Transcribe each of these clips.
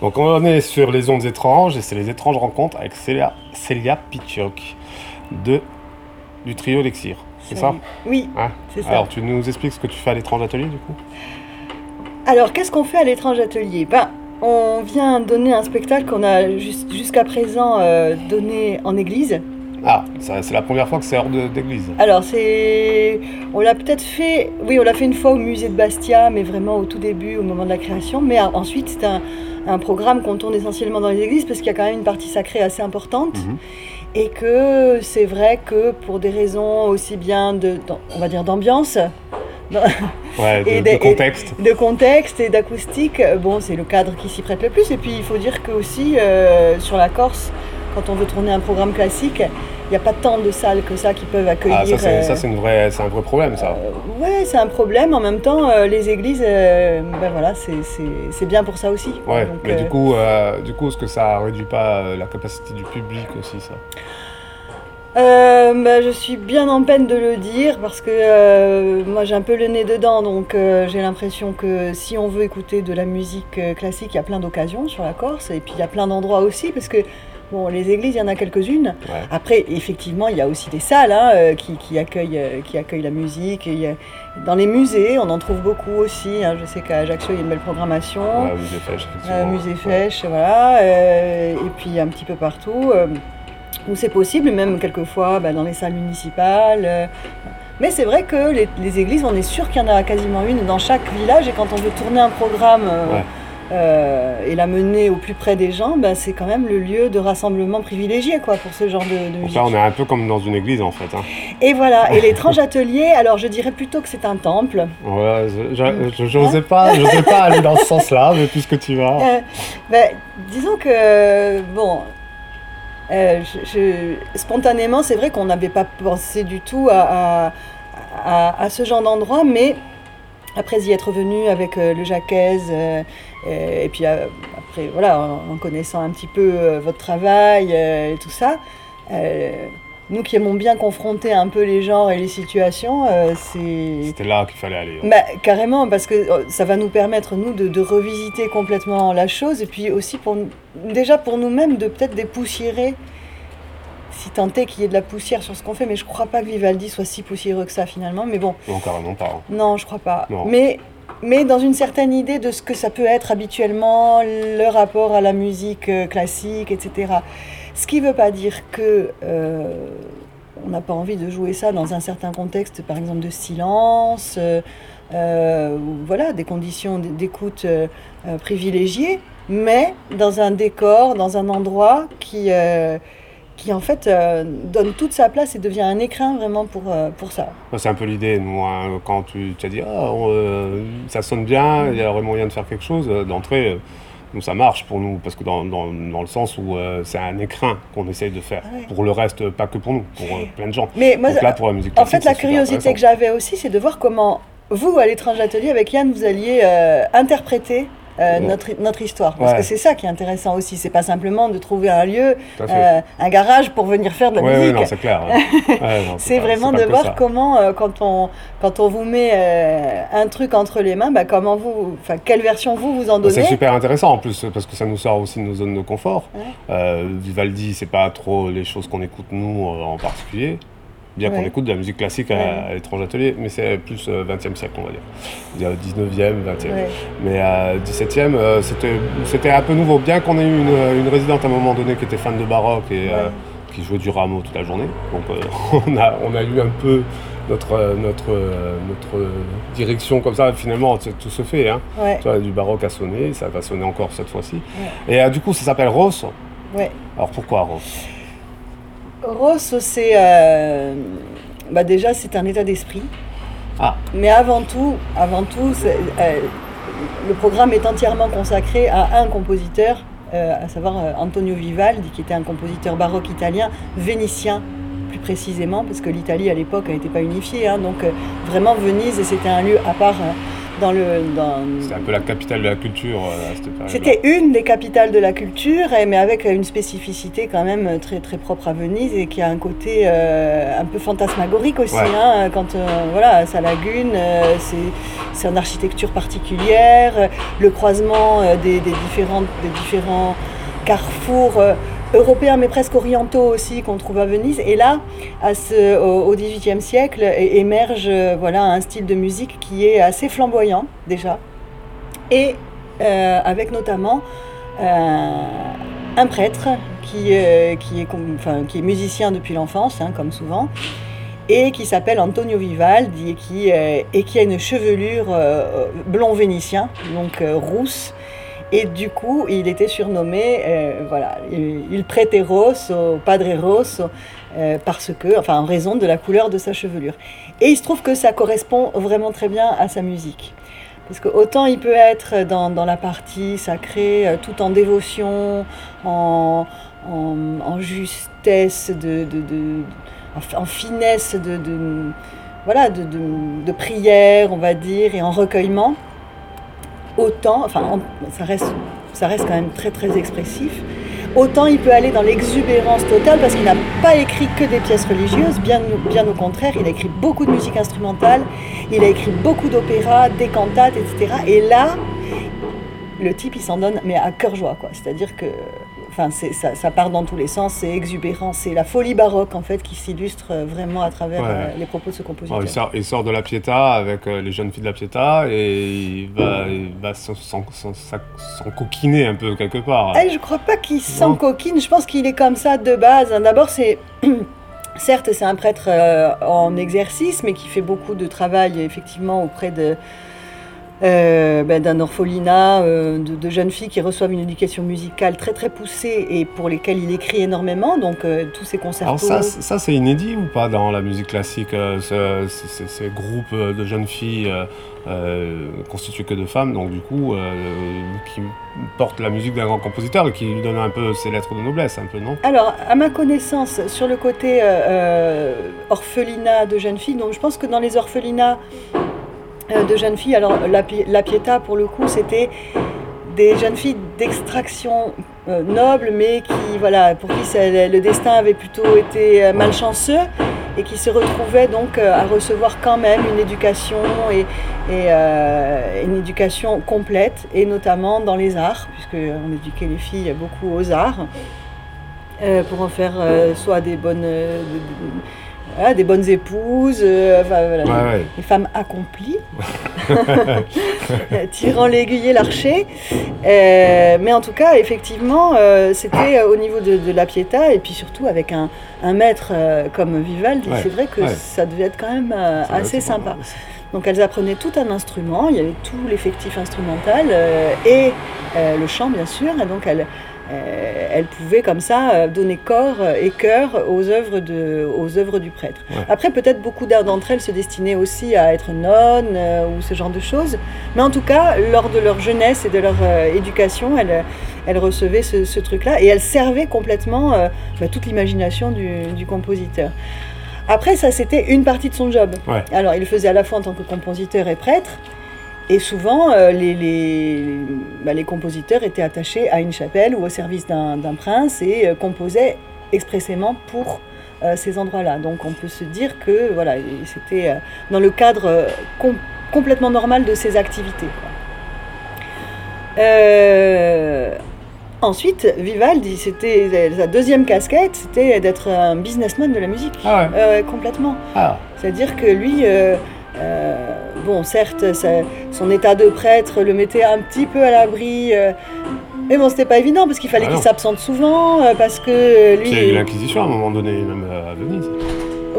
Donc on est sur les ondes étranges et c'est les étranges rencontres avec Célia, Célia Pichok de, du trio Lexir. C'est ça? Oui, Hein c'est ça. Alors tu nous expliques ce que tu fais à l'étrange atelier du coup? Alors, qu'est-ce qu'on fait à l'étrange atelier? Ben, On vient donner un spectacle qu'on a jus- jusqu'à présent euh, donné en église. Ah, c'est la première fois que c'est hors d'église. Alors, c'est. On l'a peut-être fait. Oui, on l'a fait une fois au musée de Bastia, mais vraiment au tout début, au moment de la création. Mais ensuite, c'est un, un programme qu'on tourne essentiellement dans les églises parce qu'il y a quand même une partie sacrée assez importante. Mhm. Et que c'est vrai que pour des raisons aussi bien de, on va dire d'ambiance, Ouais, de, Et de et- contexte. de contexte et d'acoustique, bon, c'est le cadre qui s'y prête le plus. Et puis, il faut dire que aussi euh, sur la Corse, quand on veut tourner un programme classique, il n'y a pas tant de salles que ça qui peuvent accueillir. Ah, ça c'est, euh, un vrai problème ça. euh, ouais, c'est un problème. En même temps, euh, les églises, euh, ben voilà, c'est, bien pour ça aussi. Ouais, Donc, mais du coup, du coup, est-ce que ça réduit pas la capacité du public aussi ça? Euh, bah, je suis bien en peine de le dire parce que euh, moi j'ai un peu le nez dedans, donc euh, j'ai l'impression que si on veut écouter de la musique classique, il y a plein d'occasions sur la Corse et puis il y a plein d'endroits aussi parce que bon, les églises, il y en a quelques-unes. Ouais. Après, effectivement, il y a aussi des salles hein, euh, qui, qui accueillent, euh, qui accueillent la musique. Et il y a- dans les musées, on en trouve beaucoup aussi. hein. Je sais qu'à Ajaccio, il y a une belle programmation. Ouais, musée Fèche. Euh, musée Ouais. Fèche, voilà, euh, et puis un petit peu partout euh, où c'est possible, même quelquefois bah, dans les salles municipales. euh. mais c'est vrai que les, les églises, on est sûr qu'il y en a quasiment une dans chaque village, et quand on veut tourner un programme euh, Ouais. Euh, et la mener au plus près des gens, bah, c'est quand même le lieu de rassemblement privilégié quoi, pour ce genre de, de là, on est un peu comme dans une église en fait. Hein. Et voilà, et l'étrange atelier, alors je dirais plutôt que c'est un temple. Ouais, je- je- je- Hein pas, pas aller dans ce sens-là, mais puisque tu vas. Euh, ben, disons que, bon, euh, je- je- spontanément, c'est vrai qu'on n'avait pas pensé du tout à, à- à- à ce genre d'endroit, mais après y être venu avec euh, le Jacquez, euh, et, et puis euh, après, voilà, en, en connaissant un petit peu euh, votre travail euh, et tout ça, euh, nous qui aimons bien confronter un peu les genres et les situations, euh, c'est... C'était là qu'il fallait aller. hein. Bah, carrément, parce que euh, ça va nous permettre, nous, de, de revisiter complètement la chose, et puis aussi, pour, déjà pour nous-mêmes, de peut-être dépoussiérer, si tant est qu'il y ait de la poussière sur ce qu'on fait, mais je crois pas que Vivaldi soit si poussiéreux que ça, finalement, mais bon, Non, carrément pas. hein. non, je crois pas. Non. Mais, mais dans une certaine idée de ce que ça peut être habituellement, le rapport à la musique euh, classique, etc. Ce qui ne veut pas dire que euh, on n'a pas envie de jouer ça dans un certain contexte, par exemple de silence, euh, euh, voilà, des conditions d'écoute privilégiées, mais dans un décor, dans un endroit qui, qui en fait euh, donne toute sa place et devient un écrin vraiment pour, euh, pour ça. Moi, C'est un peu l'idée, hein, quand tu tu as dit ah, euh, ça sonne bien, il y aurait moyen de faire quelque chose, d'entrée, nous ça marche pour nous, parce que dans, dans, dans le sens où c'est un écrin qu'on essaye de faire. Ouais. Pour le reste, pas que pour nous, pour plein de gens. Mais moi, Donc là, pour la musique En fait, la curiosité que j'avais aussi, c'est de voir comment vous, à l'étrange atelier, avec Yann, vous alliez interpréter euh, notre, notre histoire. Parce Ouais. que c'est ça qui est intéressant aussi. C'est pas simplement de trouver un lieu, euh, un garage pour venir faire de la Ouais, musique. non, c'est clair. Ouais, non, c'est vraiment de voir comment, euh, quand, on, quand on vous met un truc entre les mains, bah, comment vous, quelle version vous vous en Bah, C'est donnez. super intéressant en plus parce que ça nous sort aussi de nos zones de confort. Vivaldi, c'est pas trop les choses qu'on écoute nous en particulier. Bien qu'on écoute de la musique classique à, à l'étrange atelier, mais c'est plus euh, 20e siècle, on va dire. Il y a 19e, 20e. Ouais. Mais euh, 17e, euh, c'était c'était un peu nouveau. Bien qu'on ait eu une, une résidente à un moment donné qui était fan de baroque et euh, qui jouait du rameau toute la journée. Donc euh, on, a, on a eu un peu notre, euh, notre, euh, notre euh, direction comme ça. Finalement, tout se fait. Hein. Ouais. Tu vois, du baroque a sonné, ça va sonner encore cette fois-ci. Et euh, du coup, ça s'appelle Ross. Ouais. Alors pourquoi Ross? Ross, c'est. euh, bah, déjà, c'est un état d'esprit. Ah. Mais avant tout, avant tout euh, le programme est entièrement consacré à un compositeur, euh, à savoir Antonio Vivaldi, qui était un compositeur baroque italien, vénitien plus précisément, parce que l'Italie à l'époque n'était pas unifiée. hein. donc vraiment Venise, c'était un lieu à part euh, dans le. Dans... C'est un peu la capitale de la culture euh, à cette période. C'était une des capitales de la culture, mais avec une spécificité quand même très, très propre à Venise et qui a un côté euh, un peu fantasmagorique aussi. Hein, quand voilà, sa lagune, c'est une architecture particulière, le croisement des, des, différentes, des différents carrefours européens mais presque orientaux aussi qu'on trouve à Venise. Et là, à ce, au XVIIIe siècle, émerge euh, voilà, un style de musique qui est assez flamboyant déjà, et euh, avec notamment euh, un prêtre qui, qui, est, musicien depuis l'enfance, hein, comme souvent, et qui s'appelle Antonio Vivaldi et qui, et qui a une chevelure blond vénitien, donc rousse, et du coup, il était surnommé, euh, voilà, il, prêtait Rosso, Padre Rosso, euh, parce que, enfin, en raison de la couleur de sa chevelure. Et il se trouve que ça correspond vraiment très bien à sa musique. Parce que autant il peut être dans, la partie sacrée, euh, tout en dévotion, en, justesse, en, finesse de, voilà, de, prière, on va dire, et en recueillement autant, enfin ça reste, ça reste quand même très très expressif, autant il peut aller dans l'exubérance totale parce qu'il n'a pas écrit que des pièces religieuses, bien, bien au contraire, il a écrit beaucoup de musique instrumentale, il a écrit beaucoup d'opéras, des cantates, etc. Et là, le type il s'en donne mais à cœur joie, quoi. C'est-à-dire que Enfin, ça, ça, part dans tous les sens, c'est exubérant, c'est la folie baroque en fait qui s'illustre euh, vraiment à travers euh, les propos de ce compositeur. il, sort, de la Pietà avec euh, les jeunes filles de la Pietà et il va, va s'encoquiner un peu quelque part. Eh, je crois pas qu'il s'encoquine, je pense qu'il est comme ça de base. D'abord, c'est. Certes, c'est un prêtre en exercice, mais qui fait beaucoup de travail effectivement auprès de, euh, ben, d'un orphelinat euh, de, jeunes filles qui reçoivent une éducation musicale très très poussée et pour lesquelles il écrit énormément, donc euh, tous ces concerts. Alors ça, ça c'est inédit ou pas dans la musique classique, ces groupes de jeunes filles constitués que de femmes, donc du coup, qui portent la musique d'un grand compositeur et qui lui donnent un peu ses lettres de noblesse, un peu, non? Alors, à ma connaissance, sur le côté orphelinat de jeunes filles, donc je pense que dans les orphelinats, de jeunes filles. Alors la, la pour le coup, c'était des jeunes filles d'extraction euh, noble, mais qui, voilà, pour qui le destin avait plutôt été euh, malchanceux et qui se retrouvaient donc à recevoir quand même une éducation et, une éducation complète, et notamment dans les arts, puisqu'on éduquait les filles beaucoup aux arts, pour en faire soit des bonnes des bonnes épouses, euh, des femmes accomplies, tirant l'aiguille et l'archer. Euh, mais en tout cas, effectivement, euh, c'était au niveau de, la Pietà et puis surtout avec un, maître comme Vivaldi, c'est vrai que ça devait être quand même assez sympa. Donc elles apprenaient tout un instrument, il y avait tout l'effectif instrumental et le chant bien sûr, et donc elles, euh, elle pouvait comme ça euh, donner corps et cœur aux œuvres, de, aux œuvres du prêtre. Après, peut-être beaucoup d'entre elles se destinaient aussi à être nonnes euh, ou ce genre de choses, mais en tout cas, lors de leur jeunesse et de leur éducation, elles, elles recevaient ce, truc-là et elles servaient complètement bah, toute l'imagination du, du compositeur. Après, ça, c'était une partie de son job. Alors, il le faisait à la fois en tant que compositeur et prêtre, et souvent, euh, bah, les, compositeurs étaient attachés à une chapelle ou au service d'un prince et euh, composaient expressément pour euh, ces endroits-là. Donc on peut se dire que voilà, c'était dans le cadre complètement normal de ses activités. Ensuite, Vivaldi, c'était sa deuxième casquette, c'était d'être un businessman de la musique. Ah complètement. Ah. C'est-à-dire que lui, bon, certes, son état de prêtre le mettait un petit peu à l'abri. Euh, mais bon, c'était pas évident parce qu'il fallait ah qu'il s'absente souvent, euh, parce que lui. Il y a eu l'inquisition à un moment donné, même à Venise.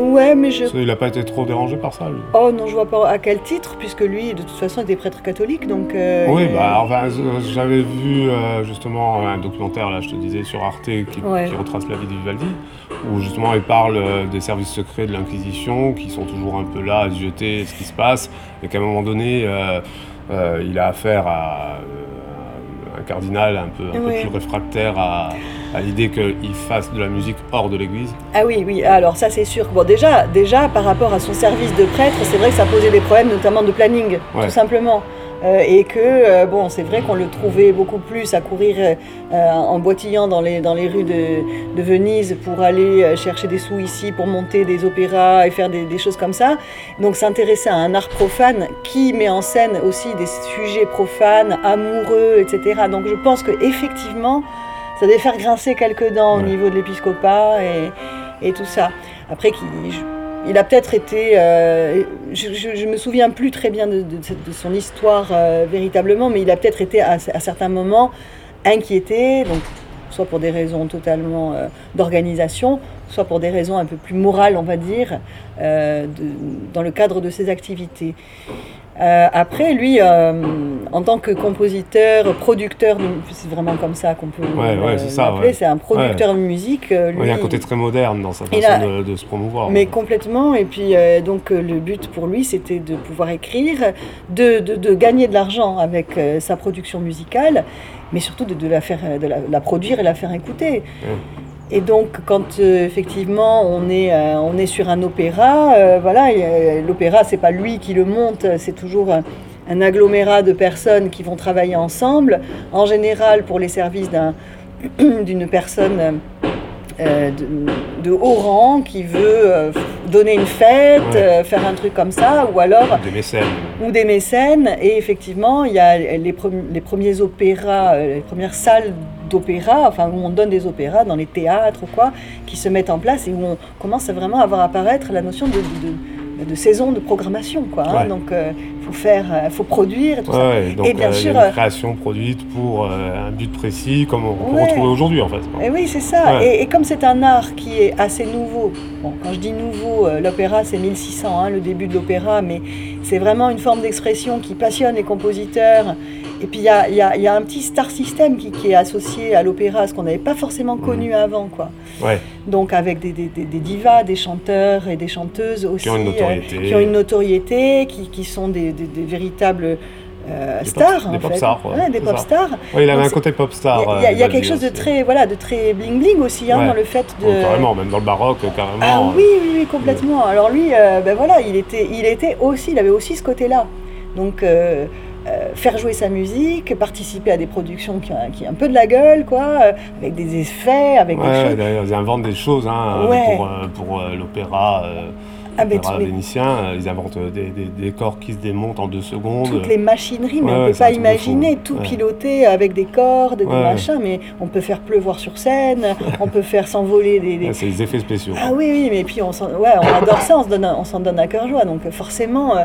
Ouais, mais je. il n'a pas été trop dérangé par ça, lui. Oh non, je vois pas à quel titre, puisque lui, de toute façon, était prêtre catholique, donc. oui, bah, enfin, j'avais vu justement un documentaire, là, je te disais, sur Arte, qui, qui retrace la vie de Vivaldi où justement il parle euh, des services secrets de l'Inquisition qui sont toujours un peu là à jeter ce qui se passe, et qu'à un moment donné, euh, euh, il a affaire à cardinal, un peu, un peu plus réfractaire à, à l'idée qu'il fasse de la musique hors de l'église Ah oui, oui, alors ça c'est sûr. Bon, déjà, déjà, par rapport à son service de prêtre, c'est vrai que ça posait des problèmes, notamment de planning, tout simplement. Euh, et que, euh, bon, c'est vrai qu'on le trouvait beaucoup plus à courir euh, en boitillant dans les, dans les rues de, de, Venise pour aller chercher des sous ici, pour monter des opéras et faire des, des choses comme ça. Donc s'intéresser à un art profane qui met en scène aussi des sujets profanes, amoureux, etc. Donc je pense qu'effectivement, ça devait faire grincer quelques dents au niveau de l'épiscopat et, et, tout ça. Après, qui il a peut-être été. Euh, je ne me souviens plus très bien de, son histoire euh, véritablement, mais il a peut-être été à, certains moments inquiété, soit pour des raisons totalement euh, d'organisation, soit pour des raisons un peu plus morales, on va dire, dans le cadre de ses activités. Euh, après, lui, euh, en tant que compositeur, producteur, c'est vraiment comme ça qu'on peut ouais, ouais, l'appeler, c'est un producteur de musique. Lui, euh, il y a un côté très moderne dans sa façon de, se promouvoir. Mais complètement, et puis donc le but pour lui, c'était de pouvoir écrire, de, de, gagner de l'argent avec sa production musicale, mais surtout de, la, faire, de la, produire et la faire écouter. Et donc, quand euh, effectivement on est, euh, on est sur un opéra, euh, voilà, l'opéra, c'est pas lui qui le monte, c'est toujours un, agglomérat de personnes qui vont travailler ensemble. En général, pour les services d'une personne de, haut rang qui veut donner une fête, faire un truc comme ça, ou alors des mécènes. Ou des mécènes. Et effectivement, il y a les, les premiers opéras, les premières salles d'opéra, enfin où on donne des opéras dans les théâtres ou quoi, qui se mettent en place et où on commence à vraiment à voir apparaître la notion de, de, saison de programmation. Quoi, hein. Donc euh, faut faire, euh, faut produire et tout ça. et bien euh, sûr, une création produite pour un but précis, comme on peut retrouver aujourd'hui en fait. Et oui, c'est ça. Et, comme c'est un art qui est assez nouveau, bon, quand je dis nouveau, l'opéra c'est 1600, hein, le début de l'opéra, mais c'est vraiment une forme d'expression qui passionne les compositeurs et puis il y a, y, a, y a, un petit star system qui, qui est associé à l'opéra, ce qu'on n'avait pas forcément mhm. connu avant. Quoi. Ouais. Donc avec des, des, des, divas, des chanteurs et des chanteuses aussi. Qui ont une notoriété. Euh, qui, ont une notoriété qui, qui sont des, véritables... Euh, stars, des pop stars, ouais, des pop stars. Il avait un côté pop star. Il y a, quelque chose de très, voilà, de très bling bling aussi hein, dans le fait de. Oh, carrément, même dans le baroque, carrément. Ah oui, oui, oui complètement. Alors lui, euh, ben voilà, il était, il était aussi, il avait aussi ce côté-là. Donc euh, euh, faire jouer sa musique, participer à des productions qui ont, un peu de la gueule, quoi, euh, avec des effets, avec des choses. Ils inventent des choses hein, pour, euh, pour l'opéra. Ah, vénitien, ils inventent des, décors qui se démontent en deux secondes. Toutes les machineries, mais on ne peut pas imaginer tout piloter avec des cordes, des machins, mais on peut faire pleuvoir sur scène, on peut faire s'envoler des. C'est des effets spéciaux. Ah oui, oui, mais puis on, ouais, on adore ça, on s'en donne, donne à cœur joie, donc forcément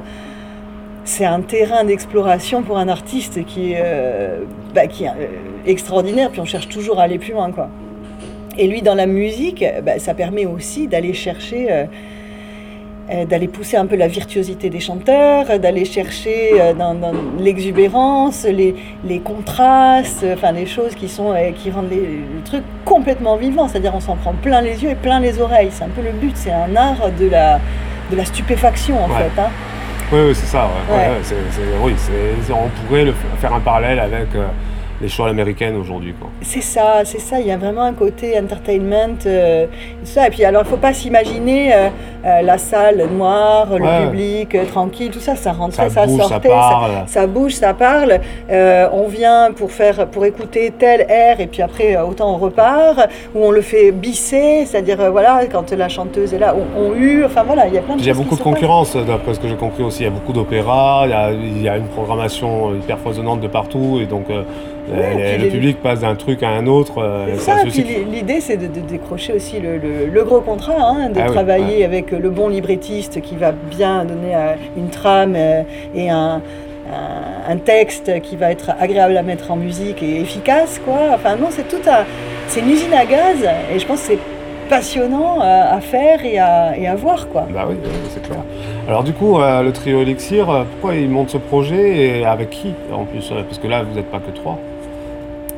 c'est un terrain d'exploration pour un artiste qui, euh, bah, qui est euh, extraordinaire, puis on cherche toujours à aller plus loin. Quoi. Et lui, dans la musique, bah, ça permet aussi d'aller chercher, euh, d'aller pousser un peu la virtuosité des chanteurs, d'aller chercher dans, l'exubérance, les, les, contrastes, enfin les choses qui, sont, qui rendent les, le truc complètement vivant. C'est-à-dire on s'en prend plein les yeux et plein les oreilles. C'est un peu le but, c'est un art de la, de la stupéfaction en fait. Hein. Oui, oui c'est ça. oui, on pourrait le, faire un parallèle avec euh, les choix américaines aujourd'hui. C'est ça, c'est ça. Il y a vraiment un côté entertainment. Euh, ça. Et puis, alors, il ne faut pas s'imaginer euh, euh, la salle noire, le public tranquille, tout ça, ça rentrait, ça, sortait, ça, bouge, ça parle. on vient pour faire, pour écouter tel air, et puis après, autant on repart, ou on le fait bisser, c'est-à-dire, voilà, quand la chanteuse est là, on, on Enfin, voilà, il y a plein de Il y a beaucoup de concurrence, d'après ce que j'ai compris aussi. Il y a beaucoup d'opéras, il, y a une programmation hyper foisonnante de partout, et donc le public passe d'un truc à un autre. Euh, ça, l'idée c'est de, décrocher aussi le, gros contrat, hein, de ah travailler avec le bon librettiste qui va bien donner euh, une trame euh, et un, texte qui va être agréable à mettre en musique et efficace. Quoi. Enfin non, c'est tout C'est une usine à gaz et je pense que c'est passionnant à, faire et à, et à, voir. Quoi. Bah oui, c'est clair. Alors du coup, le trio Elixir, pourquoi il monte ce projet et avec qui en plus Parce que là, vous n'êtes pas que trois.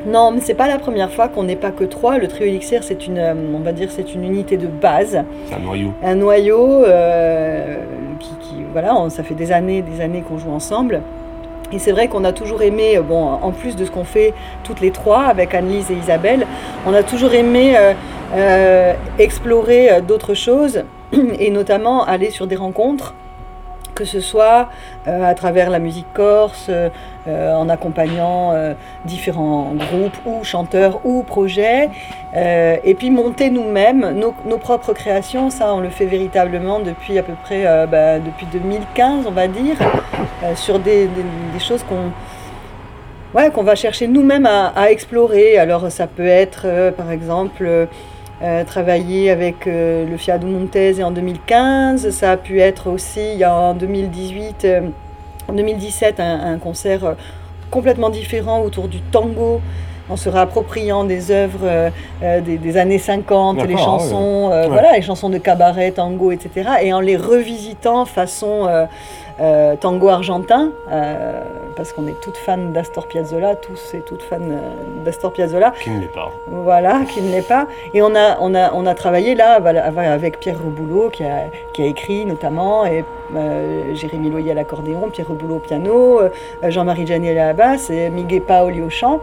Non, mais c'est pas la première fois qu'on n'est pas que trois. Le trio Elixir, c'est une, euh, on va dire, c'est une unité de base. C'est un noyau. Un noyau euh, qui, voilà, ça fait des années, des années qu'on joue ensemble. Et c'est vrai qu'on a toujours aimé, bon, en plus de ce qu'on fait toutes les trois avec Annelise et Isabelle, on a toujours aimé explorer d'autres choses et notamment aller sur des rencontres que ce soit euh, à travers la musique corse, euh, en accompagnant euh, différents groupes ou chanteurs ou projets, et puis monter nous-mêmes nos, propres créations. Ça, on le fait véritablement depuis à peu près bah, depuis 2015, on va dire, sur des, choses qu'on ouais, qu'on va chercher nous-mêmes à, à, explorer. Alors ça peut être par exemple euh, travaillé avec euh, le Fiat Montez en 2015. Ça a pu être aussi en 2018, euh, en 2017 un, concert complètement différent autour du tango en se réappropriant des œuvres des, années 50, les chansons, voilà, les chansons de cabaret, tango, etc., et en les revisitant façon euh, tango argentin, euh, parce qu'on est toutes fans d'Astor Piazzolla, tous et toutes fans euh, d'Astor Piazzolla. Qui ne l'est pas. Voilà, qui ne l'est pas. Et on a, on a, on a travaillé là avec Pierre Reboulot, qui a, qui a écrit notamment, et Jérémy Loyer à l'accordéon, Pierre Reboulot au piano, Jean-Marie Janiel à la basse, et Miguel Paoli au chant.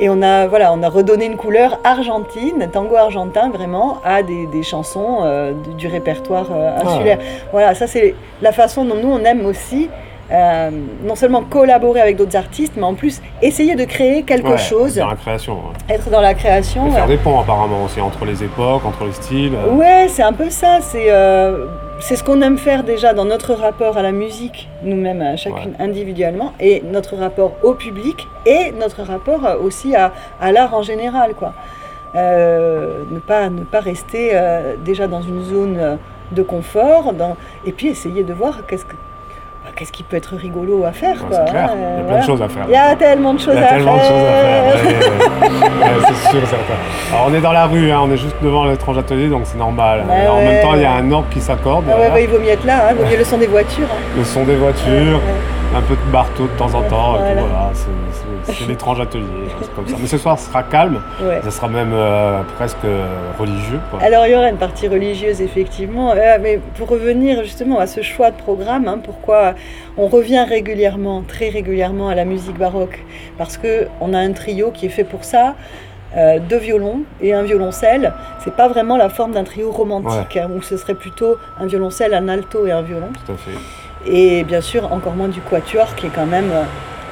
Et on a, voilà, on a redonné une couleur argentine, tango argentin vraiment, à des, des chansons euh, du, répertoire euh, ah insulaire. Voilà, ça c'est la façon dont nous on aime aussi. Euh, non seulement collaborer avec d'autres artistes, mais en plus essayer de créer quelque chose. Être dans la création. Être dans la création. Et faire des ponts apparemment aussi entre les époques, entre les styles. Ouais, c'est un peu ça. C'est c'est ce qu'on aime faire déjà dans notre rapport à la musique, nous-mêmes, chacune individuellement, et notre rapport au public, et notre rapport aussi à, l'art en général. Quoi. Euh, ne, pas, ne pas rester euh, déjà dans une zone de confort, et puis essayer de voir qu'est-ce que qu'est-ce qui peut être rigolo à faire quoi, clair. Il y a hein, plein de choses à faire. Il y a tellement de choses à faire. Il y a tellement de choses à faire. c'est sûr, certain. Alors on est dans la rue, hein, on est juste devant l'étrange atelier, donc c'est normal. en même temps, il y a un orgue qui s'accorde. Ah ouais, il vaut mieux être là, hein, il vaut mieux le son des voitures. Le son des voitures un peu de marteau de temps en temps. Voilà. c'est l'étrange atelier, comme ça. Mais ce soir, ce sera calme. Ça sera même euh, presque religieux. Alors, il y aura une partie religieuse, effectivement. Euh, mais pour revenir justement à ce choix de programme, hein, pourquoi on revient régulièrement, très régulièrement à la musique baroque? Parce qu'on a un trio qui est fait pour ça. Euh, deux violons et un violoncelle. C'est pas vraiment la forme d'un trio romantique, hein, où ce serait plutôt un violoncelle, un alto et un violon. Tout à fait. Et bien sûr, encore moins du quatuor, qui est quand même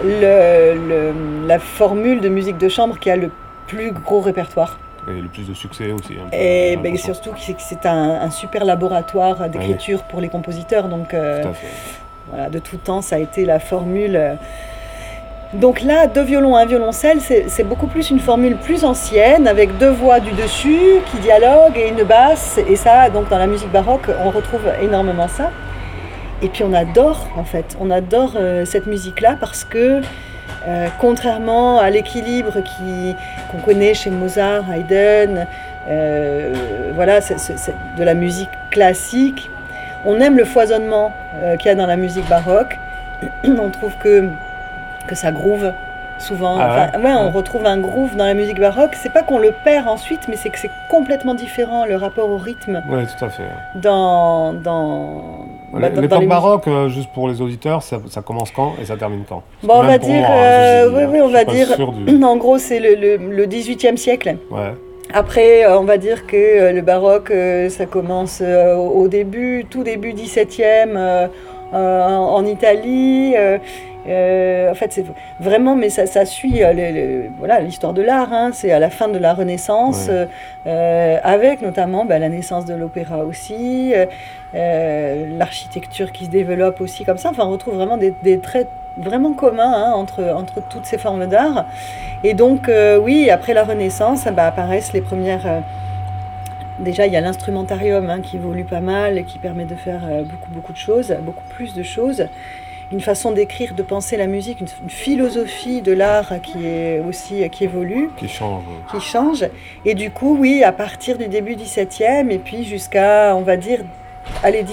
le, la formule de musique de chambre qui a le plus gros répertoire. Et le plus de succès aussi. Hein, et ben, surtout que c'est un, super laboratoire d'écriture pour les compositeurs. Donc, euh, voilà, de tout temps, ça a été la formule. Donc là, deux violons, un violoncelle, c'est beaucoup plus une formule plus ancienne, avec deux voix du dessus qui dialoguent et une basse. Et ça, donc dans la musique baroque, on retrouve énormément ça. Et puis on adore, en fait, on adore euh, cette musique-là parce que, euh, contrairement à l'équilibre qu'on connaît chez Mozart, Haydn, euh, voilà, de la musique classique, on aime le foisonnement qu'il y a dans la musique baroque. on trouve que, que ça groove souvent. Ah ouais, on retrouve un groove dans la musique baroque. C'est pas qu'on le perd ensuite, mais c'est que c'est complètement différent le rapport au rythme. Oui, tout à fait. Dans, dans, bah, L'époque baroque, euh, juste pour les auditeurs, ça, commence quand et ça termine quand? Bon, on va dire, euh, oui, oui, on va dire, en gros, c'est le, le, 18e siècle. Ouais. Après, euh, on va dire que le baroque, ça commence au début, tout début 17e en Italie. en fait, c'est vraiment, mais ça, ça suit voilà l'histoire de l'art. Hein. c'est à la fin de la Renaissance, avec notamment bah, la naissance de l'opéra aussi. Euh, l'architecture qui se développe aussi comme ça. Enfin, on retrouve vraiment des, traits vraiment communs hein, entre, entre toutes ces formes d'art. Et donc, euh, oui, après la Renaissance, bah, apparaissent les premières... Euh, déjà, il y a l'instrumentarium hein, qui évolue pas mal et qui permet de faire beaucoup, beaucoup de choses, beaucoup plus de choses. Une façon d'écrire, de penser la musique, une, une philosophie de l'art qui est aussi qui évolue, qui change, qui change. Et du coup, oui, à partir du début 17e et puis jusqu'à, on va dire, allez,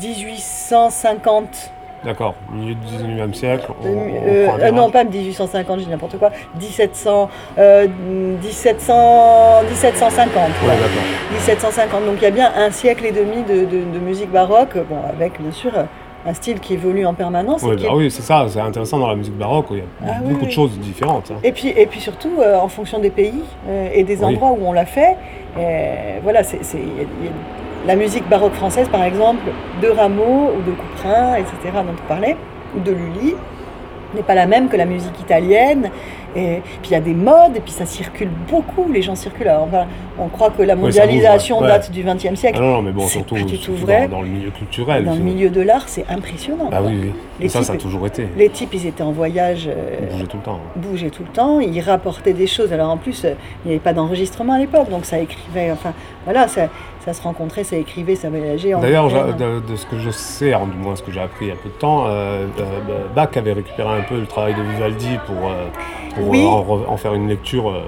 1850. D'accord, milieu du 19e siècle. Euh, euh, non, pas 1850, j'ai n'importe quoi. 1700, 1700, 1750. Ouais, 1750. Donc il y a bien un siècle et demi de, musique baroque, bon, avec bien sûr un style qui évolue en permanence. Ouais, bah est- oui, c'est ça, c'est intéressant dans la musique baroque, il y a Ah beaucoup oui. de choses différentes. hein. Et puis, et puis surtout, euh, en fonction des pays euh, et des Oui. endroits où on l'a fait, euh, voilà, il y y la musique baroque française, par exemple, de Rameau ou de Couperin, etc., dont on parlait, ou de Lully, n'est pas la même que la musique italienne. Et puis il y a des modes, et puis ça circule beaucoup, les gens circulent. Alors, enfin, on croit que la Ouais, ça bouge, mondialisation ouais. date du XXe Ah siècle. non, non, mais bon, surtout, pas du surtout tout vrai. Dans, dans le milieu culturel. Dans le milieu de l'art, c'est impressionnant. Ah oui, oui. Les Et ça, ça a toujours été. Les types, ils étaient en voyage. euh, Ils bougeaient tout le temps. hein. bougeait tout le temps, il rapportait des choses. Alors en plus, euh, il n'y avait pas d'enregistrement à l'époque, donc ça écrivait, enfin voilà, ça, ça se rencontrait, ça écrivait, ça voyageait. D'ailleurs, de, de ce que je sais, alors, du moins ce que j'ai appris il y a peu de temps, euh, euh, Bach avait récupéré un peu le travail de Vivaldi pour, pour Oui. euh, en, re- en faire une lecture euh,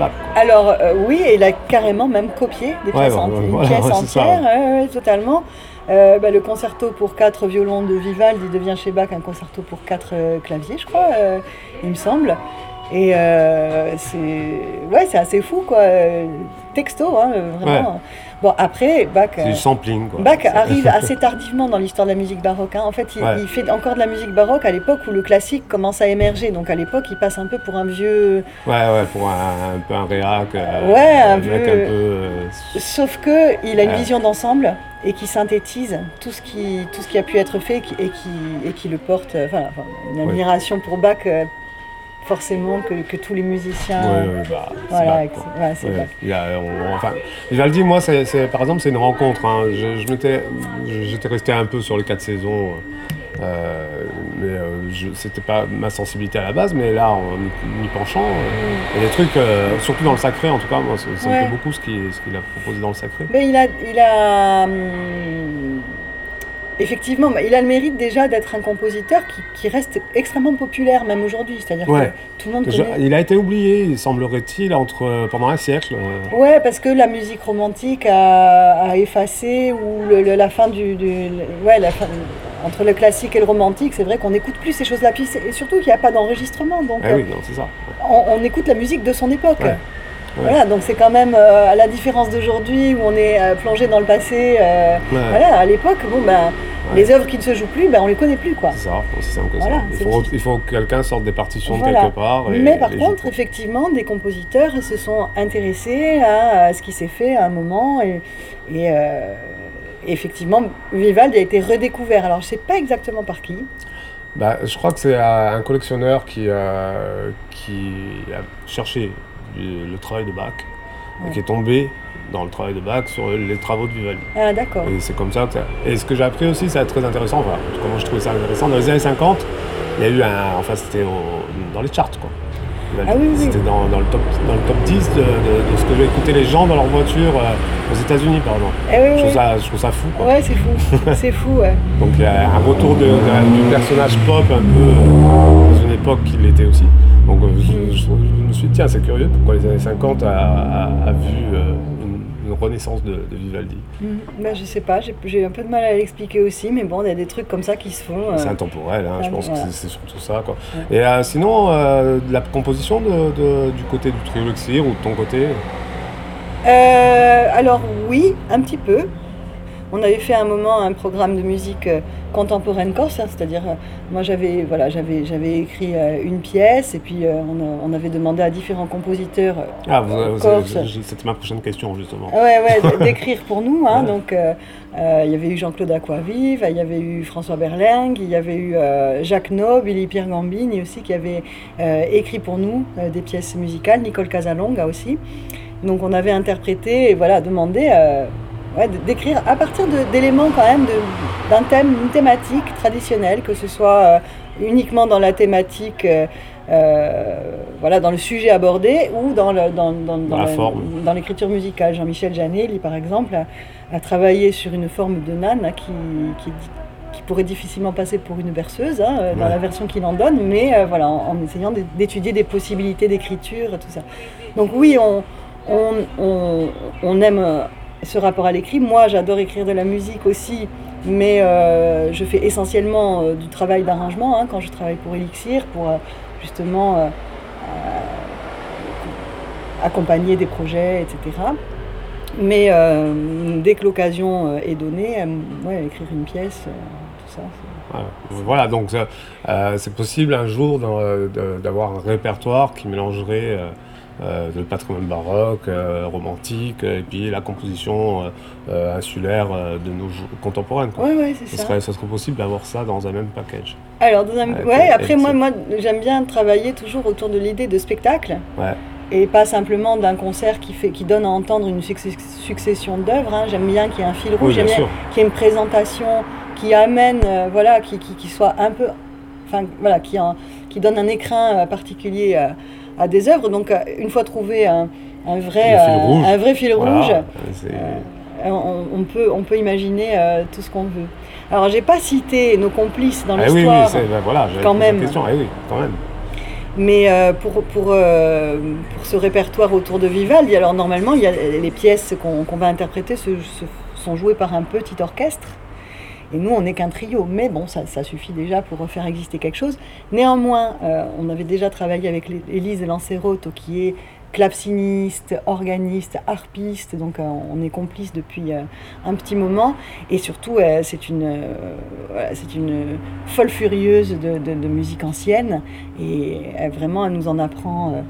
à. Alors euh, oui, et il a carrément même copié des pièces, ouais, enti- ouais, une voilà, pièce ça, entière, totalement. Euh, bah, le concerto pour quatre violons de Vivaldi devient chez Bach un concerto pour quatre euh, claviers, je crois, euh, il me semble. Et c'est ouais, c'est assez fou, quoi. Texto, hein, vraiment. Bon, après, Bach. C'est euh, du sampling. Quoi. Bach C'est- arrive assez tardivement dans l'histoire de la musique baroque. hein. En fait, il, Ouais. il fait encore de la musique baroque à l'époque où le classique commence à émerger. Donc à l'époque, il passe un peu pour un vieux. Ouais, ouais, pour un, un peu un réac. euh, Ouais, un mec peu- un peu. euh, Sauf que il a une vision d'ensemble et qui synthétise tout ce qui, tout ce qui a pu être fait et qui, et qui, et qui le porte. Enfin, enfin, une Ouais. admiration pour Bach, forcément, que, que tous les musiciens. ouais, ouais, bah, c'est voilà, ouais, c'est Ouais, on- enfin, Vivaldi, moi, c'est, c'est- par exemple, c'est une rencontre. hein. Je, je je- j'étais resté un peu sur les quatre saisons, euh, mais euh, je, c'était pas ma sensibilité à la base. Mais là, en y, penchant, euh, il y a des trucs, euh, surtout dans le sacré, en tout cas, moi, ça, ça me Ouais. plaît beaucoup ce qu'il, ce qu'il a proposé dans le sacré. Mais il a, il a hum, effectivement, il a le mérite déjà d'être un compositeur qui, qui reste extrêmement populaire même aujourd'hui. C'est-à-dire Ouais. que tout le monde Je- connaît. il a été oublié, il semblerait-il, entre, pendant un siècle. euh, Ouais, parce que la musique romantique a, a effacé ou le- le- la fin du, du- le- ouais, la fin- entre le classique et le romantique, c'est vrai qu'on n'écoute plus ces choses-là. Et surtout qu'il n'y a pas d'enregistrement, donc eh oui, euh, non, ça. on, on écoute la musique de son époque. Ouais. Ouais. Voilà, donc c'est quand même euh, à la différence d'aujourd'hui où on est euh, plongé dans le passé. euh, Ouais. Voilà, à l'époque, bon ben, Ouais. les œuvres qui ne se jouent plus, ben on les connaît plus quoi. C'est ça, c'est simple que Voilà, ça. Il faut, aussi- il faut que quelqu'un sorte des partitions de quelque part. et- Mais par contre, effectivement, des compositeurs se sont intéressés à, à ce qui s'est fait à un moment et, et, effectivement, Vivaldi a été redécouvert. Alors je sais pas exactement par qui. Bah, je crois que c'est un collectionneur qui, qui a cherché du- le travail de Bach Ouais. qui est tombé dans le travail de Bach sur les travaux de Vivaldi. Ah d'accord. Et c'est comme ça que ça... Et ce que j'ai appris aussi, c'est très intéressant, enfin, comment je trouvais ça intéressant, dans les années 50, il y a eu un... Enfin, c'était au- dans les charts, quoi. Ah oui, oui. C'était dans, dans le top, dans le top 10 de, de- de ce que j'ai écouté les gens dans leur voiture euh, aux États-Unis, par exemple. Eh oui, Je trouve oui. ça, je trouve ça fou, quoi. Ouais, c'est fou. c'est fou, ouais. Donc il y a un retour de- de- du personnage pop un peu euh, dans une époque qu'il l'était aussi. Donc euh, je, je- je me suis dit, tiens, c'est curieux pourquoi les années 50 a, a- a vu euh, une, une renaissance de, de Vivaldi. Mhm. Ben, je sais pas, j'ai- un peu de mal à l'expliquer aussi, mais bon, il y a des trucs comme ça qui se font. euh. C'est intemporel, hein, je ouais, pense voilà. que c'est- surtout ça. Quoi. Ouais. Et euh, sinon, la composition de, de- du côté du trio Elixir ou de ton côté? Alors oui, un petit peu. On avait fait à un moment un programme de musique euh, contemporaine corse, hein, c'est-à-dire euh, moi j'avais voilà j'avais j'avais écrit euh, une pièce et puis on, avait demandé à différents compositeurs Ah, vous, corse. c'était ma prochaine question justement. Ouais, ouais, d'écrire pour nous. Hein, Ouais. Donc, euh, euh, il y avait eu Jean-Claude Aquavive, il y avait eu François Berlingue, il y avait eu euh, Jacques Noble, et Pierre Gambini aussi, qui avait écrit pour nous des pièces musicales. Nicole Casalonga aussi. Donc, on avait interprété et voilà, demandé ouais, d'écrire à partir d'éléments quand même d'un thème, une thématique traditionnelle, que ce soit euh, uniquement dans la thématique. euh, euh, voilà, dans le sujet abordé ou dans, le, dans, dans, Dans la le- forme. dans l'écriture musicale. Jean-Michel Janet, lui, par exemple, a, a travaillé sur une forme de nan hein, qui, qui, qui pourrait difficilement passer pour une berceuse, hein, dans Ouais. la version qu'il en donne, mais euh, voilà, en, en essayant d'é- d'étudier des possibilités d'écriture, tout ça. Donc oui, on, on, on, on aime ce rapport à l'écrit. Moi, j'adore écrire de la musique aussi, mais euh, je fais essentiellement euh, du travail d'arrangement hein, quand je travaille pour Elixir, pour euh, justement accompagner des projets, etc. Mais dès que l'occasion est donnée, écrire une pièce, tout ça. Voilà, donc c'est possible un jour d'avoir un répertoire qui mélangerait le patrimoine baroque, euh, romantique, et puis la composition euh, insulaire de nos contemporains. Oui, ouais, c'est ça. Serait, ça serait possible d'avoir ça dans un même package. Alors, dans un... ouais, après, moi, moi j'aime bien travailler toujours autour de l'idée de spectacle. Ouais et pas simplement d'un concert qui, fait, qui donne à entendre une succession d'œuvres. Hein. J'aime bien qu'il y ait un fil rouge, j'aime bien qu'il y ait une présentation qui amène, voilà, qui, qui, soit un peu, enfin voilà, qui, qui donne un écrin particulier à des œuvres. Donc, euh, une fois trouvé un, un vrai, fil un vrai fil rouge, euh, euh, on, peut, on peut imaginer tout ce qu'on veut. Alors, j'ai pas cité nos complices dans ah l'histoire. Oui, oui, ben voilà, quand même. Question. Ah oui, quand même. Mais pour, pour, pour, ce répertoire autour de Vivaldi, alors normalement, il y a, les pièces qu'on va interpréter se, sont jouées par un petit orchestre. Et nous, on n'est qu'un trio, mais bon, ça, suffit déjà pour faire exister quelque chose. Néanmoins, euh, on avait déjà travaillé avec Élise Lanceroto, qui est claveciniste, organiste, harpiste, donc euh, on est complice depuis euh, un petit moment. Et surtout, c'est une, folle furieuse de, musique ancienne, et vraiment, elle nous en apprend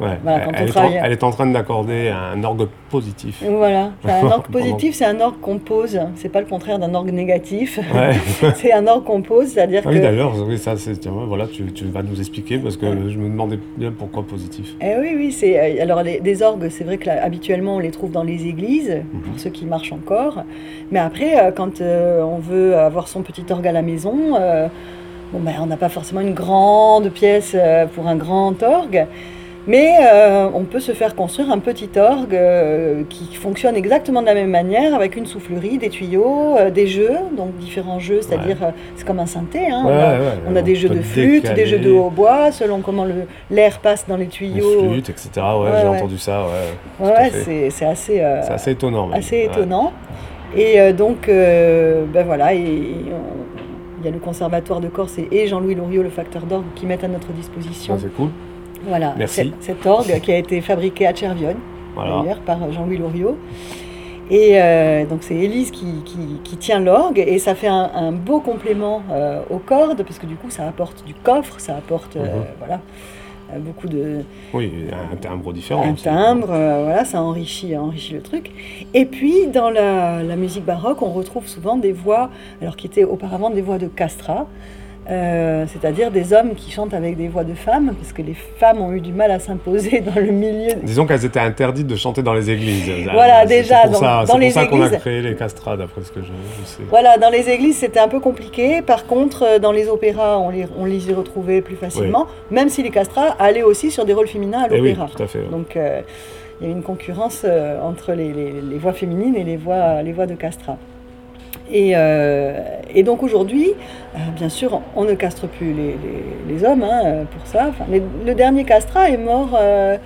elle, est en, train d'accorder un orgue positif. Voilà, un orgue positif, c'est un orgue qu'on pose. C'est pas le contraire d'un orgue négatif. c'est un orgue qu'on pose, c'est-à-dire ah que. Oui, d'ailleurs, oui, ça, voilà, tu, tu, vas nous expliquer parce que je me demandais bien pourquoi positif. Eh oui, oui, c'est euh, alors les, des orgues, c'est vrai que habituellement on les trouve dans les églises pour mhm. ceux qui marchent encore. Mais après, euh, quand euh, on veut avoir son petit orgue à la maison. Bon, ben, on n'a pas forcément une grande pièce pour un grand orgue. Mais euh, on peut se faire construire un petit orgue euh, qui fonctionne exactement de la même manière, avec une soufflerie, des tuyaux, euh, des jeux, donc différents jeux, c'est-à-dire c'est comme un synthé. Hein. on, a, des jeux de flûte, des jeux de hautbois, selon comment l'air passe dans les tuyaux. Les flûtes, etc. Ouais, j'ai entendu ça. Ouais, c'est assez, assez étonnant. Assez étonnant. Et donc, ben voilà, il y a le Conservatoire de Corse et Jean-Louis Loriot, le facteur d'orgue, qui mettent à notre disposition. c'est cool. Voilà, Merci. Cet, orgue qui a été fabriqué à Chervionne, d'ailleurs, par Jean-Louis Loriot. Et euh, donc c'est Élise qui, qui, tient l'orgue et ça fait un, beau complément euh, aux cordes parce que du coup ça apporte du coffre, ça apporte euh, mhm. voilà, beaucoup de... Oui, un timbre différent. Un timbre, voilà, ça enrichit, enrichit le truc. Et puis dans la, la, musique baroque, on retrouve souvent des voix, alors qui étaient auparavant des voix de castrat, euh, c'est-à-dire des hommes qui chantent avec des voix de femmes, parce que les femmes ont eu du mal à s'imposer dans le milieu. Disons qu'elles étaient interdites de chanter dans les églises. Voilà, déjà. C'est pour, ça, qu'on a créé les castrats, d'après ce que je, sais. Voilà, dans les églises, c'était un peu compliqué. Par contre, euh, dans les opéras, on les, on les y retrouvait plus facilement, même si les castrats allaient aussi sur des rôles féminins à eh l'opéra. oui, tout à fait. Donc, euh, il y a une concurrence entre les, les, voix féminines et les voix, les voix de castrats. Euh, et, donc aujourd'hui, euh, bien sûr, on ne castre plus les, hommes hein, pour ça. le dernier castrat est mort, euh,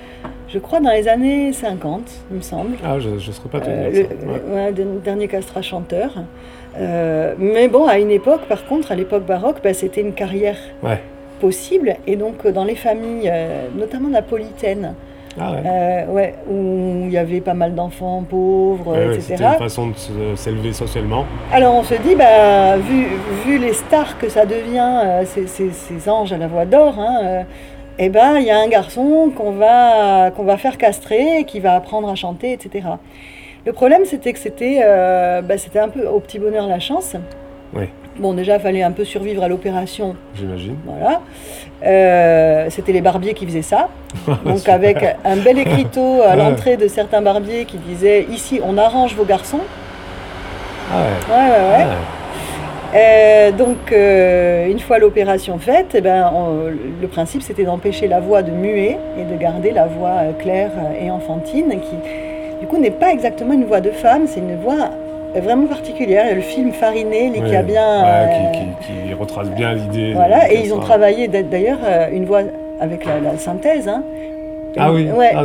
je crois, dans les années 50, il me semble. Ah, je ne serais pas tenu le, dernier castrat chanteur. mais bon, à une époque, par contre, à l'époque baroque, bah, c'était une carrière possible. Et donc, dans les familles, notamment napolitaines, ah ouais. ouais. où il y avait pas mal d'enfants pauvres, etc. C'était une façon de s'élever socialement. Alors on se dit, bah, vu, vu les stars que ça devient, euh, ces, ces, anges à la voix d'or, hein, euh, eh ben, il y a un garçon qu'on va, qu'on va faire castrer, qui va apprendre à chanter, etc. Le problème, c'était que c'était euh, bah, un peu au petit bonheur la chance. Oui. Bon, déjà, il fallait un peu survivre à l'opération. J'imagine. Voilà. Euh, c'était les barbiers qui faisaient ça. Donc, avec un bel écriteau à l'entrée de certains barbiers qui disait Ici, on arrange vos garçons. Ah ouais. Ouais, ouais, ouais. Ah euh, donc, euh, une fois l'opération faite, eh ben, le principe c'était d'empêcher la voix de muer et de garder la voix claire et enfantine, qui du coup n'est pas exactement une voix de femme, c'est une voix vraiment particulière. Il y a le film Fariné qui a bien. qui, retrace bien l'idée. Voilà, et ils ont travaillé d'ailleurs euh, une voix avec la, synthèse. Hein. Ah oui, ah,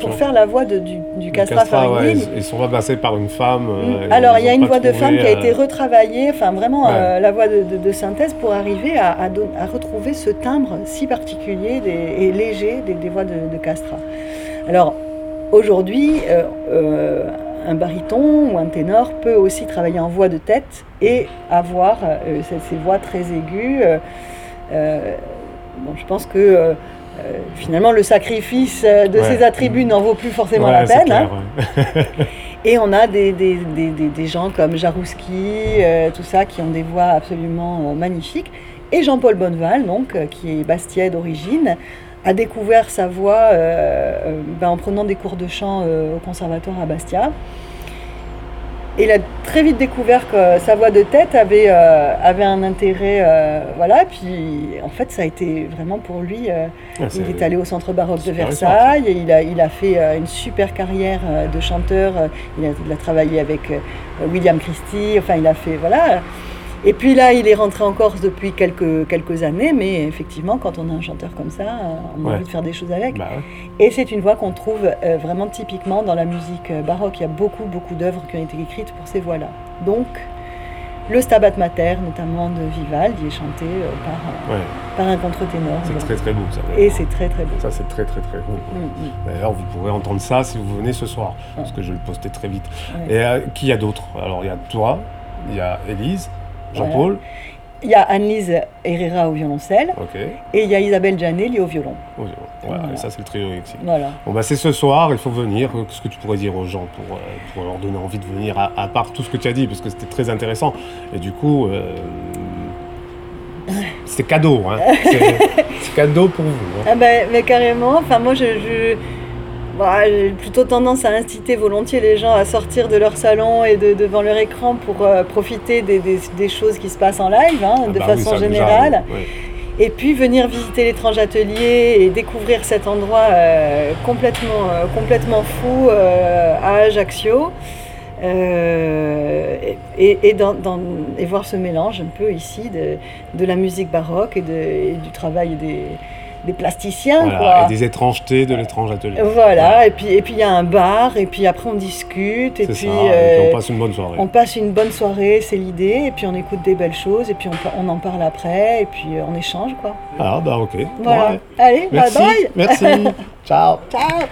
pour, faire la voix de, du, du castrat, Fariné. ils sont remplacés par une femme. Euh, mm. Alors, il y a une voix de femme qui a été euh, retravaillée, enfin vraiment la voix de, synthèse pour arriver à, à, retrouver ce timbre si particulier et léger des, des voix de, castrat. Alors, aujourd'hui, un baryton ou un ténor peut aussi travailler en voix de tête et avoir euh, ces, ces voix très aiguës. euh, euh, bon, je pense que euh, finalement le sacrifice de Ouais. ces attributs n'en vaut plus forcément Ouais, la peine. hein. ouais. Et on a des, des, des, des- des gens comme Jarouski, tout ça, qui ont des voix absolument magnifiques. Et Jean-Paul Bonneval, donc, qui est bastiais d'origine, a découvert sa voix euh, euh, ben, en prenant des cours de chant euh, au conservatoire à Bastia. Et il a très vite découvert que sa voix de tête avait, euh, avait un intérêt. euh, voilà, puis en fait, ça a été vraiment pour lui. euh, c'est- il est allé au Centre baroque de Versailles et il a, il a fait une super carrière de chanteur. Il a, il a travaillé avec William Christie, enfin il a fait, voilà. Et puis là, il est rentré en Corse depuis quelques, quelques années, mais effectivement, quand on a un chanteur comme ça, euh, on a Ouais. envie de faire des choses avec. Bah ouais. Et c'est une voix qu'on trouve euh, vraiment typiquement dans la musique euh, baroque. Il y a beaucoup, beaucoup d'œuvres qui ont été écrites pour ces voix-là. Donc, le Stabat Mater, notamment de Vivaldi, est chanté euh, par, Ouais, par un contre-ténor. c'est très très beau ça. Et c'est très, très beau. Ça c'est très très très beau. Mm, mm. D'ailleurs, vous pourrez entendre ça si vous venez ce soir, parce que je vais le poster très vite. Et euh, qui y a d'autres Alors, il y a toi, il y a Élise, Jean-Paul, Il y a Annelise Herrera au violoncelle ok. et il y a Isabelle Gianelli au violon. Voilà, Voilà. et ça c'est le trio ici. Voilà. Bon bah c'est ce soir, il faut venir. Qu'est-ce que tu pourrais dire aux gens pour, euh, pour leur donner envie de venir, à, à part tout ce que tu as dit, parce que c'était très intéressant. Et du coup, euh, c'est cadeau, hein. C'est cadeau pour vous. hein. Ah ben, mais carrément, enfin moi je, je- bah, j'ai plutôt tendance à inciter volontiers les gens à sortir de leur salon et de, devant leur écran pour euh, profiter des, des- des choses qui se passent en live, hein, Ah de bah oui, façon déjà, générale. Et puis venir visiter l'étrange atelier et découvrir cet endroit euh, complètement, euh, complètement fou à Ajaccio. Euh, et, et, dans- dans- et voir ce mélange un peu ici de, de la musique baroque et, de, et du travail des, des plasticiens. Voilà, quoi. et des étrangetés de l'étrange atelier. Voilà, et puis et puis il y a un bar, et puis après on discute, et puis, ça, euh, et puis on passe une bonne soirée. on passe une bonne soirée, c'est l'idée, et puis on écoute des belles choses, et puis on, en parle après, et puis euh, on échange quoi. Ah bah ok. Voilà. Ouais. Allez, Merci, bye bye merci. Ciao. Ciao